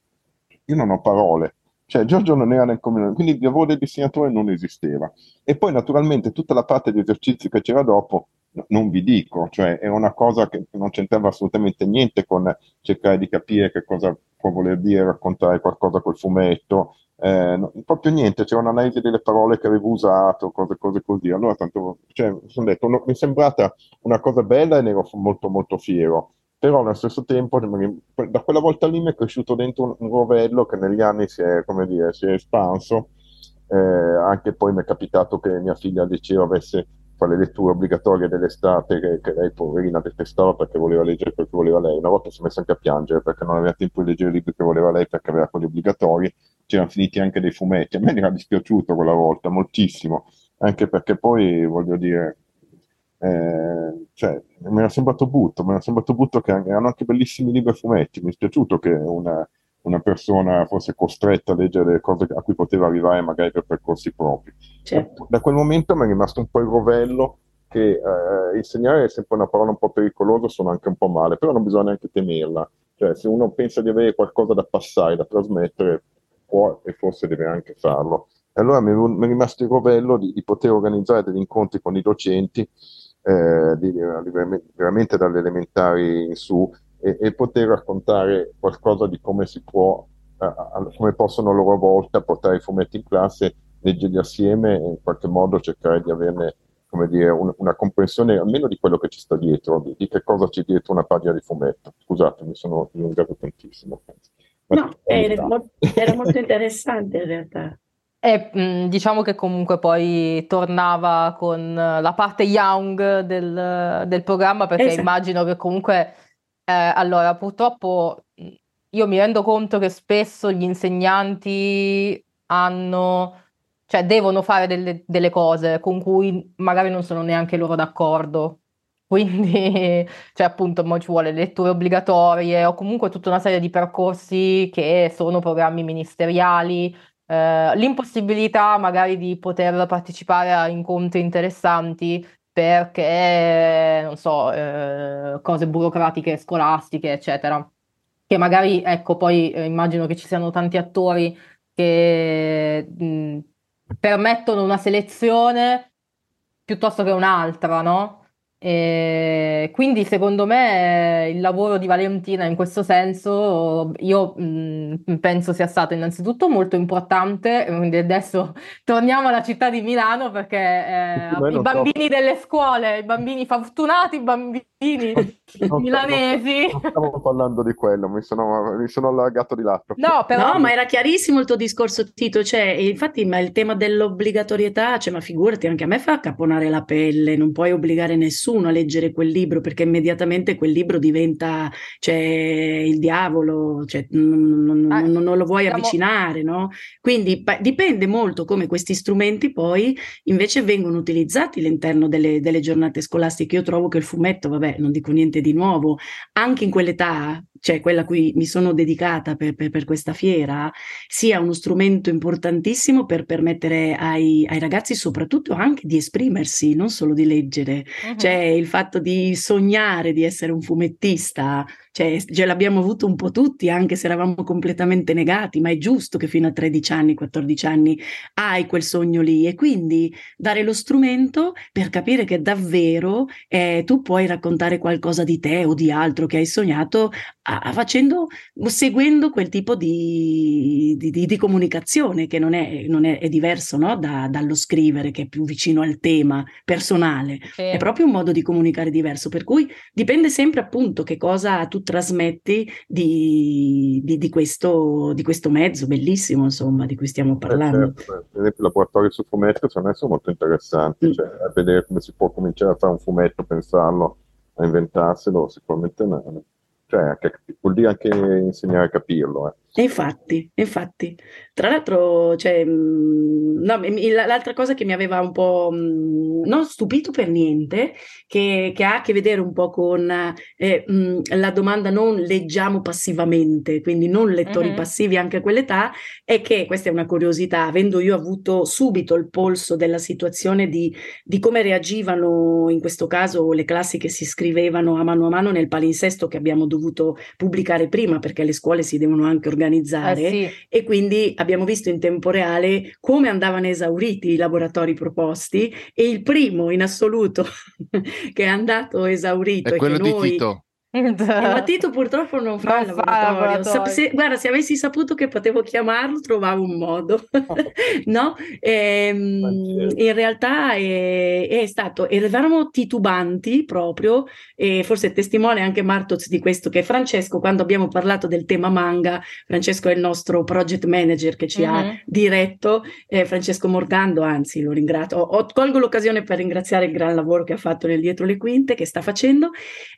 Speaker 1: io non ho parole, cioè Giorgio non era nel comune, quindi il lavoro del disegnatore non esisteva. E poi naturalmente tutta la parte di esercizi che c'era dopo, non vi dico, cioè è una cosa che non c'entrava assolutamente niente con cercare di capire che cosa può voler dire raccontare qualcosa col fumetto, eh, no- proprio niente, c'era un'analisi delle parole che avevo usato, cose, cose così. Allora, tanto, cioè, sono detto, no- mi è sembrata una cosa bella e ne ero molto molto fiero però allo stesso tempo da quella volta lì mi è cresciuto dentro un, un rovello che negli anni si è, come dire, si è espanso. Eh, anche poi mi è capitato che mia figlia al liceo avesse fra le letture obbligatorie dell'estate che, che lei poverina detestava perché voleva leggere quel che voleva lei. Una volta si è messa anche a piangere perché non aveva tempo di leggere i libri che voleva lei perché aveva quelli obbligatori. C'erano finiti anche dei fumetti. A me mi era dispiaciuto quella volta, moltissimo, anche perché poi, voglio dire, eh, cioè, mi era sembrato brutto, mi era sembrato brutto che erano anche bellissimi libri e fumetti. Mi è spiaciuto che una, una persona fosse costretta a leggere cose a cui poteva arrivare magari per percorsi propri.
Speaker 3: Certo.
Speaker 1: Da quel momento mi è rimasto un po' il rovello che eh, insegnare è sempre una parola un po' pericolosa, sono anche un po' male, però non bisogna neanche temerla. Cioè, se uno pensa di avere qualcosa da passare, da trasmettere, può e forse deve anche farlo. E allora mi è, mi è rimasto il rovello di, di poter organizzare degli incontri con i docenti, eh, di, di, veramente dalle elementari in su, e, e poter raccontare qualcosa di come si può, eh, come possono a loro volta portare i fumetti in classe, leggerli assieme e in qualche modo cercare di averne come dire, un, una comprensione almeno di quello che ci sta dietro, di, di, che cosa c'è dietro una pagina di fumetto. Scusate, mi sono dilungato tantissimo.
Speaker 3: Ma no, era, mo- era molto interessante in realtà.
Speaker 5: E mh, diciamo che comunque poi tornava con la parte young del, del programma perché
Speaker 3: Esatto.
Speaker 5: immagino che comunque, eh, allora purtroppo io mi rendo conto che spesso gli insegnanti hanno, cioè devono fare delle, delle cose con cui magari non sono neanche loro d'accordo. [laughs] Quindi, cioè appunto, mo ci vuole letture obbligatorie o comunque tutta una serie di percorsi che sono programmi ministeriali, eh, l'impossibilità magari di poter partecipare a incontri interessanti perché, non so, eh, cose burocratiche, scolastiche, eccetera. Che magari, ecco, poi eh, immagino che ci siano tanti attori che mh, permettono una selezione piuttosto che un'altra, no? E quindi secondo me il lavoro di Valentina in questo senso io mh, penso sia stato innanzitutto molto importante, quindi adesso [laughs] torniamo alla città di Milano perché eh, i bambini so. delle scuole, i bambini fortunati, i bambini non milanesi.
Speaker 1: Non stavo parlando di quello, mi sono, mi sono allargato di lato.
Speaker 3: No, però... no, ma era chiarissimo il tuo discorso, Tito. Cioè, infatti, ma il tema dell'obbligatorietà, cioè, ma figurati, anche a me fa caponare la pelle, non puoi obbligare nessuno a leggere quel libro perché immediatamente quel libro diventa cioè, il diavolo, cioè, non, non, ah, non, non, lo vuoi siamo... avvicinare, no? Quindi pa- dipende molto come questi strumenti poi invece vengono utilizzati all'interno delle, delle giornate scolastiche. Io trovo che il fumetto, vabbè, non dico niente di nuovo, anche in quell'età, cioè quella a cui mi sono dedicata per, per, per questa fiera, sia uno strumento importantissimo per permettere ai, ai, ragazzi soprattutto anche di esprimersi, non solo di leggere. Uh-huh. Cioè il fatto di sognare di essere un fumettista cioè ce l'abbiamo avuto un po' tutti, anche se eravamo completamente negati, ma è giusto che fino a 13 anni, 14 anni hai quel sogno lì e quindi dare lo strumento per capire che davvero eh, tu puoi raccontare qualcosa di te o di altro che hai sognato a, facendo, seguendo quel tipo di, di, di, di comunicazione che non è, non è, è diverso no? da, dallo scrivere che è più vicino al tema personale, sì. è proprio un modo di comunicare diverso, per cui dipende sempre appunto che cosa tu trasmetti di, questo, di questo mezzo bellissimo insomma di cui stiamo parlando.
Speaker 1: Eh, certo. Per esempio i laboratori su fumetto secondo me sono molto interessanti, mm. cioè, a vedere come si può cominciare a fare un fumetto, pensarlo, a inventarselo, sicuramente no. Cioè, anche, vuol dire anche insegnare a capirlo. Eh.
Speaker 3: Infatti, infatti, tra l'altro, cioè, no, l'altra cosa che mi aveva un po' non stupito per niente, che, che ha a che vedere un po' con eh, la domanda non leggiamo passivamente, quindi non lettori mm-hmm. passivi anche a quell'età, è che, questa è una curiosità, avendo io avuto subito il polso della situazione di, di come reagivano in questo caso le classi che si iscrivevano a mano a mano nel palinsesto che abbiamo dovuto pubblicare prima, perché le scuole si devono anche organizzare organizzare eh sì. e quindi abbiamo visto in tempo reale come andavano esauriti i laboratori proposti e il primo in assoluto [laughs] che è andato esaurito
Speaker 2: è quello
Speaker 3: di
Speaker 2: noi... Tito.
Speaker 3: Il Mattito purtroppo non fa non il laboratorio. Fa se, guarda, se avessi saputo che potevo chiamarlo, trovavo un modo. [laughs] no? Ehm, in realtà è, è, stato, eravamo titubanti proprio, e forse è testimone anche Martoz di questo, che Francesco, quando abbiamo parlato del tema manga, Francesco è il nostro project manager che ci mm-hmm. ha diretto, eh, Francesco Morgando, anzi lo ringrazio, ho, colgo l'occasione per ringraziare il gran lavoro che ha fatto nel dietro le quinte, che sta facendo.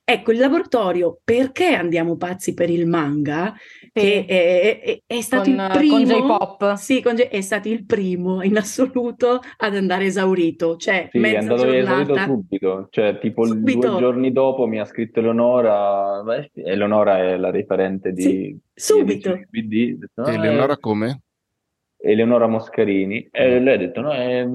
Speaker 3: Ecco, il laboratorio laboratorio perché andiamo pazzi per il manga, sì. che è, è, è stato con, il primo,
Speaker 5: con J-pop.
Speaker 3: Sì, con J- è stato il primo in assoluto ad andare esaurito, cioè
Speaker 4: sì, è andato giornata. esaurito subito, cioè tipo subito. due giorni dopo mi ha scritto Eleonora, beh, Eleonora è la referente di...
Speaker 3: Sì, subito.
Speaker 2: Di no, Eleonora è... come?
Speaker 4: Eleonora Moscarini, e mm. lei ha detto no, è,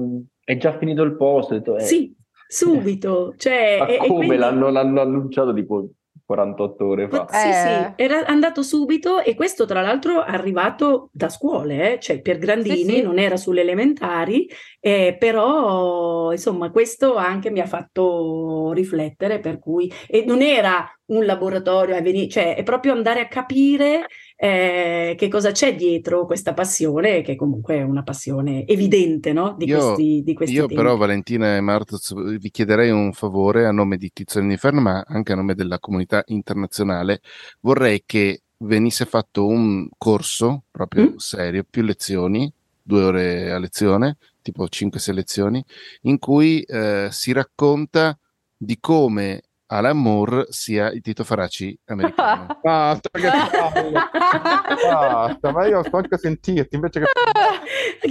Speaker 4: è già finito il posto. Detto,
Speaker 3: eh. Sì, subito. Cioè,
Speaker 4: Ma come quindi... l'hanno, l'hanno, annunciato tipo 48 ore fa.
Speaker 3: Sì, eh. sì, era andato subito e questo tra l'altro è arrivato da scuole, eh? cioè per Grandini, sì, sì. non era sulle elementari, eh, però insomma questo anche mi ha fatto riflettere, per cui e non era un laboratorio, cioè è proprio andare a capire eh, che cosa c'è dietro questa passione, che comunque è una passione evidente no? di,
Speaker 2: io,
Speaker 3: questi, di questi
Speaker 2: Io
Speaker 3: tempi.
Speaker 2: però Valentina e Martuz vi chiederei un favore a nome di Tiziano Inferno, ma anche a nome della comunità internazionale. Vorrei che venisse fatto un corso proprio mm? serio, più lezioni, due ore a lezione, tipo 5-6 lezioni, in cui eh, si racconta di come Alan Moore sia il Tito Faraci americano. [laughs]
Speaker 1: Basta, che [laughs] Basta, ma io sto anche a sentirti invece che... [laughs]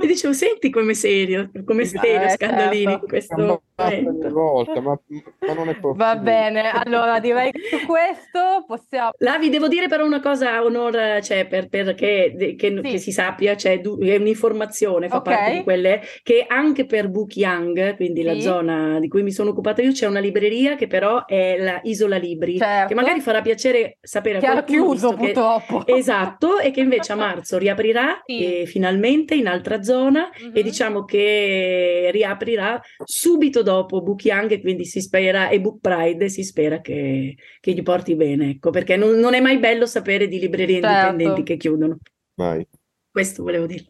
Speaker 3: Io dicevo, senti come serio, come serio, eh, Scandolini certo. in questo
Speaker 1: volta, ma, ma, non è possibile.
Speaker 5: Va bene, allora direi che su questo possiamo...
Speaker 3: Là vi devo dire però una cosa a onore, cioè, per, perché che, sì. che, si sappia, cioè, è un'informazione, fa okay. parte di quelle che anche per Book Young, quindi sì. la zona di cui mi sono occupata io, c'è una libreria che però è la Isola Libri, certo. che magari farà piacere sapere
Speaker 5: che
Speaker 3: a
Speaker 5: qualcuno. Che ha chiuso purtroppo. [laughs]
Speaker 3: Esatto, e che invece a [laughs] marzo riaprirà sì. finalmente in altra zona mm-hmm. e diciamo che riaprirà subito dopo Book Young, quindi si spera, e Book Pride, si spera che, che gli porti bene, ecco, perché non, non, è mai bello sapere di librerie certo. indipendenti che chiudono.
Speaker 1: Vai.
Speaker 3: Questo volevo dire.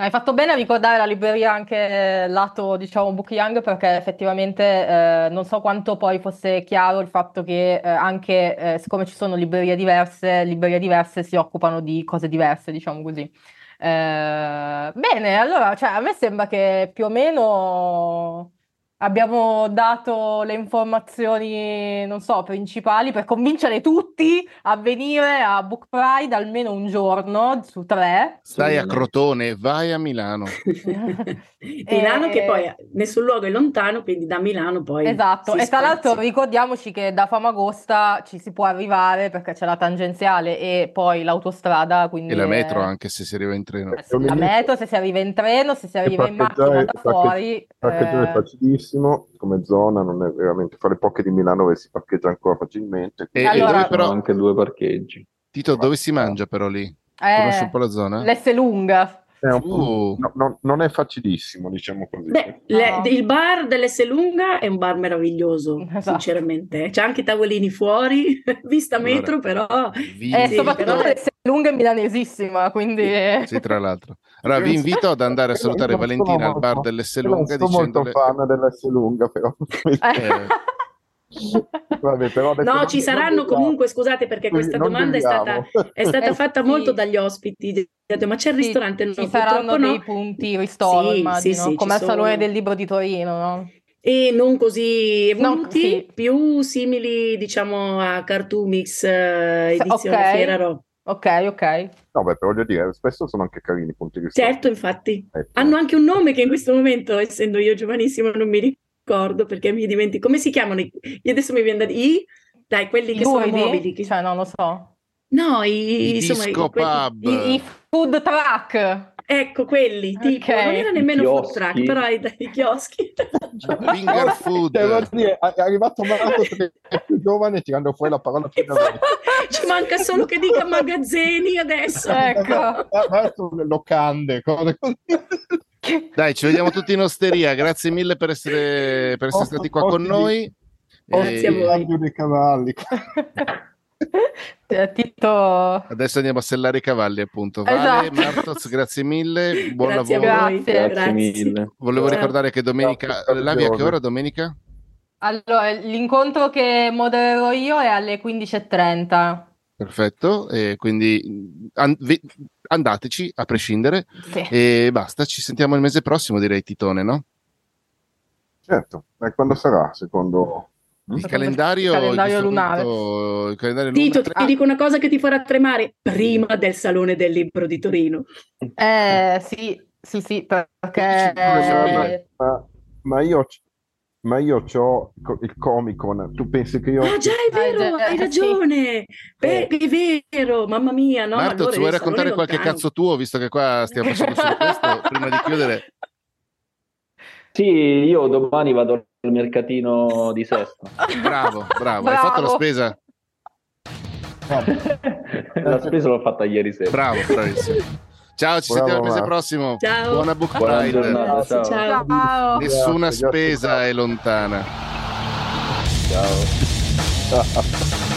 Speaker 5: Hai fatto bene a ricordare la libreria anche lato, diciamo, Book Young, perché effettivamente eh, non so quanto poi fosse chiaro il fatto che eh, anche, eh, siccome ci sono librerie diverse, librerie diverse si occupano di cose diverse, diciamo così. Eh, bene, allora, cioè, a me sembra che più o meno abbiamo dato le informazioni, non so, principali per convincere tutti a venire a Book Pride almeno un giorno su tre.
Speaker 2: Stai a Crotone, vai a Milano. [laughs]
Speaker 3: Milano e... che poi nessun luogo è lontano, quindi da Milano poi
Speaker 5: Esatto, e tra l'altro ricordiamoci che da Famagosta ci si può arrivare perché c'è la tangenziale e poi l'autostrada, quindi...
Speaker 2: E la metro anche se si arriva in treno.
Speaker 5: La metro se si arriva in treno, se si arriva in macchina da fuori...
Speaker 1: Parcheggiare eh... facilissimo facilissimo come zona, non è veramente fra le poche di Milano dove si parcheggia ancora facilmente.
Speaker 2: E,
Speaker 5: Allora-
Speaker 2: e però,
Speaker 4: anche due parcheggi.
Speaker 2: Tito, dove si mangia però lì? Conosci un po'
Speaker 5: Eh,
Speaker 2: la zona?
Speaker 5: l'S lunga.
Speaker 1: È un-
Speaker 2: Uh.
Speaker 1: no, no, non è facilissimo, diciamo così.
Speaker 3: Beh, le- il bar dell'S Lunga è un bar meraviglioso,
Speaker 5: Esatto.
Speaker 3: sinceramente. C'è anche i tavolini fuori, [laughs] vista
Speaker 2: Allora,
Speaker 3: metro, però
Speaker 2: Vi-
Speaker 5: E
Speaker 3: Sì,
Speaker 5: soprattutto
Speaker 3: però-
Speaker 5: l'S lunga è milanesissima, quindi...
Speaker 2: Sì, tra l'altro. Allora vi invito ad andare a salutare
Speaker 1: non
Speaker 2: Valentina al bar dell'S
Speaker 1: non
Speaker 2: Lunga
Speaker 1: sono molto fan dell'S lunga, però. [laughs] Vabbè, però adesso
Speaker 3: no,
Speaker 1: non-
Speaker 3: ci
Speaker 1: non
Speaker 3: saranno comunque, scusate perché
Speaker 1: Non-
Speaker 3: questa
Speaker 1: non
Speaker 3: domanda è stata, è stata
Speaker 5: Eh,
Speaker 3: fatta
Speaker 5: sì.
Speaker 3: molto dagli ospiti, ma c'è il
Speaker 5: Sì,
Speaker 3: ristorante? No,
Speaker 5: ci saranno
Speaker 3: no.
Speaker 5: dei punti ristoro,
Speaker 3: Sì,
Speaker 5: immagino,
Speaker 3: sì, sì,
Speaker 5: come al Salone
Speaker 3: sono.
Speaker 5: del Libro di Torino, no?
Speaker 3: E non così
Speaker 5: Non-
Speaker 3: evoluti,
Speaker 5: sì.
Speaker 3: più simili, diciamo, a Cartoomix eh,
Speaker 5: Sì,
Speaker 3: edizione
Speaker 5: ok.
Speaker 3: Fiera Ro.
Speaker 5: Ok, ok.
Speaker 1: No, beh, però voglio dire, spesso sono anche carini i punti di vista.
Speaker 3: Certo, infatti.
Speaker 1: Eh,
Speaker 3: Hanno anche un nome che in questo momento, essendo io giovanissimo, non mi ricordo perché mi dimentico. Come si chiamano? i- Io adesso mi viene da i dai, quelli
Speaker 5: I
Speaker 3: che sono mobili. che-
Speaker 5: Cioè, non lo so.
Speaker 3: No, i,
Speaker 2: I
Speaker 3: insomma,
Speaker 2: disco
Speaker 3: quelli-
Speaker 2: pub.
Speaker 5: I, i food truck.
Speaker 3: Ecco, quelli, tipo,
Speaker 5: Ok.
Speaker 3: non era nemmeno food truck, però i, i chioschi. [laughs]
Speaker 2: Finger food.
Speaker 1: Devo dire, è arrivato Marco che è più giovane tirando fuori la parola.
Speaker 3: Ci manca solo che dica magazzini adesso.
Speaker 5: Ecco.
Speaker 1: Adesso locande, cose così.
Speaker 2: Dai, ci vediamo tutti in osteria. Grazie mille per essere, per essere stati qua con noi.
Speaker 3: Grazie a
Speaker 2: E
Speaker 3: voi.
Speaker 1: Dei cavalli. [laughs]
Speaker 5: Tito...
Speaker 2: Adesso andiamo a sellare i cavalli, appunto. Vale,
Speaker 5: Esatto.
Speaker 2: Martoz, grazie mille. Buon
Speaker 3: Grazie
Speaker 2: lavoro.
Speaker 3: voi.
Speaker 5: Grazie.
Speaker 4: Grazie mille.
Speaker 2: Volevo
Speaker 3: Ciao.
Speaker 2: ricordare che domenica.
Speaker 1: Grazie,
Speaker 2: Lavi a che ora domenica?
Speaker 5: Allora, l'incontro che modererò io è alle 15.30.
Speaker 2: Perfetto. E quindi an- vi- andateci a prescindere.
Speaker 5: Sì.
Speaker 2: E basta. Ci sentiamo il mese prossimo, direi, Titone, no?
Speaker 1: Certo, e quando sarà, secondo...
Speaker 2: Il calendario,
Speaker 5: il calendario lunare.
Speaker 2: il calendario
Speaker 3: Tito,
Speaker 2: lunare-
Speaker 3: ti dico una cosa che ti farà tremare prima del Salone del Libro di Torino.
Speaker 5: Eh, sì, sì, sì, perché...
Speaker 2: Eh,
Speaker 1: Ma, ma io, ma io ho il Comic Con, tu pensi che io...
Speaker 3: Ah, già è vero,
Speaker 5: Ah, già,
Speaker 3: hai
Speaker 5: sì.
Speaker 3: ragione. Beh, è vero, mamma mia, no?
Speaker 2: Martoz,
Speaker 3: allora
Speaker 2: vuoi
Speaker 3: il
Speaker 2: raccontare qualche cazzo tuo, visto che qua stiamo facendo solo questo, prima di chiudere? [laughs]
Speaker 4: Sì, io domani vado al mercatino di Sesto.
Speaker 2: Bravo, bravo. Hai fatto la
Speaker 5: Bravo.
Speaker 2: spesa?
Speaker 4: La spesa l'ho fatta ieri sera.
Speaker 2: Bravo, bravissimo. Ciao, ci
Speaker 1: Bravo,
Speaker 2: sentiamo il mese prossimo.
Speaker 3: Ciao.
Speaker 2: Buona book
Speaker 4: Buona
Speaker 2: Pride.
Speaker 4: ciao.
Speaker 3: Ciao.
Speaker 5: Ciao.
Speaker 2: Nessuna
Speaker 1: Grazie, grazie,
Speaker 2: spesa
Speaker 1: ciao.
Speaker 2: è lontana.
Speaker 4: Ciao.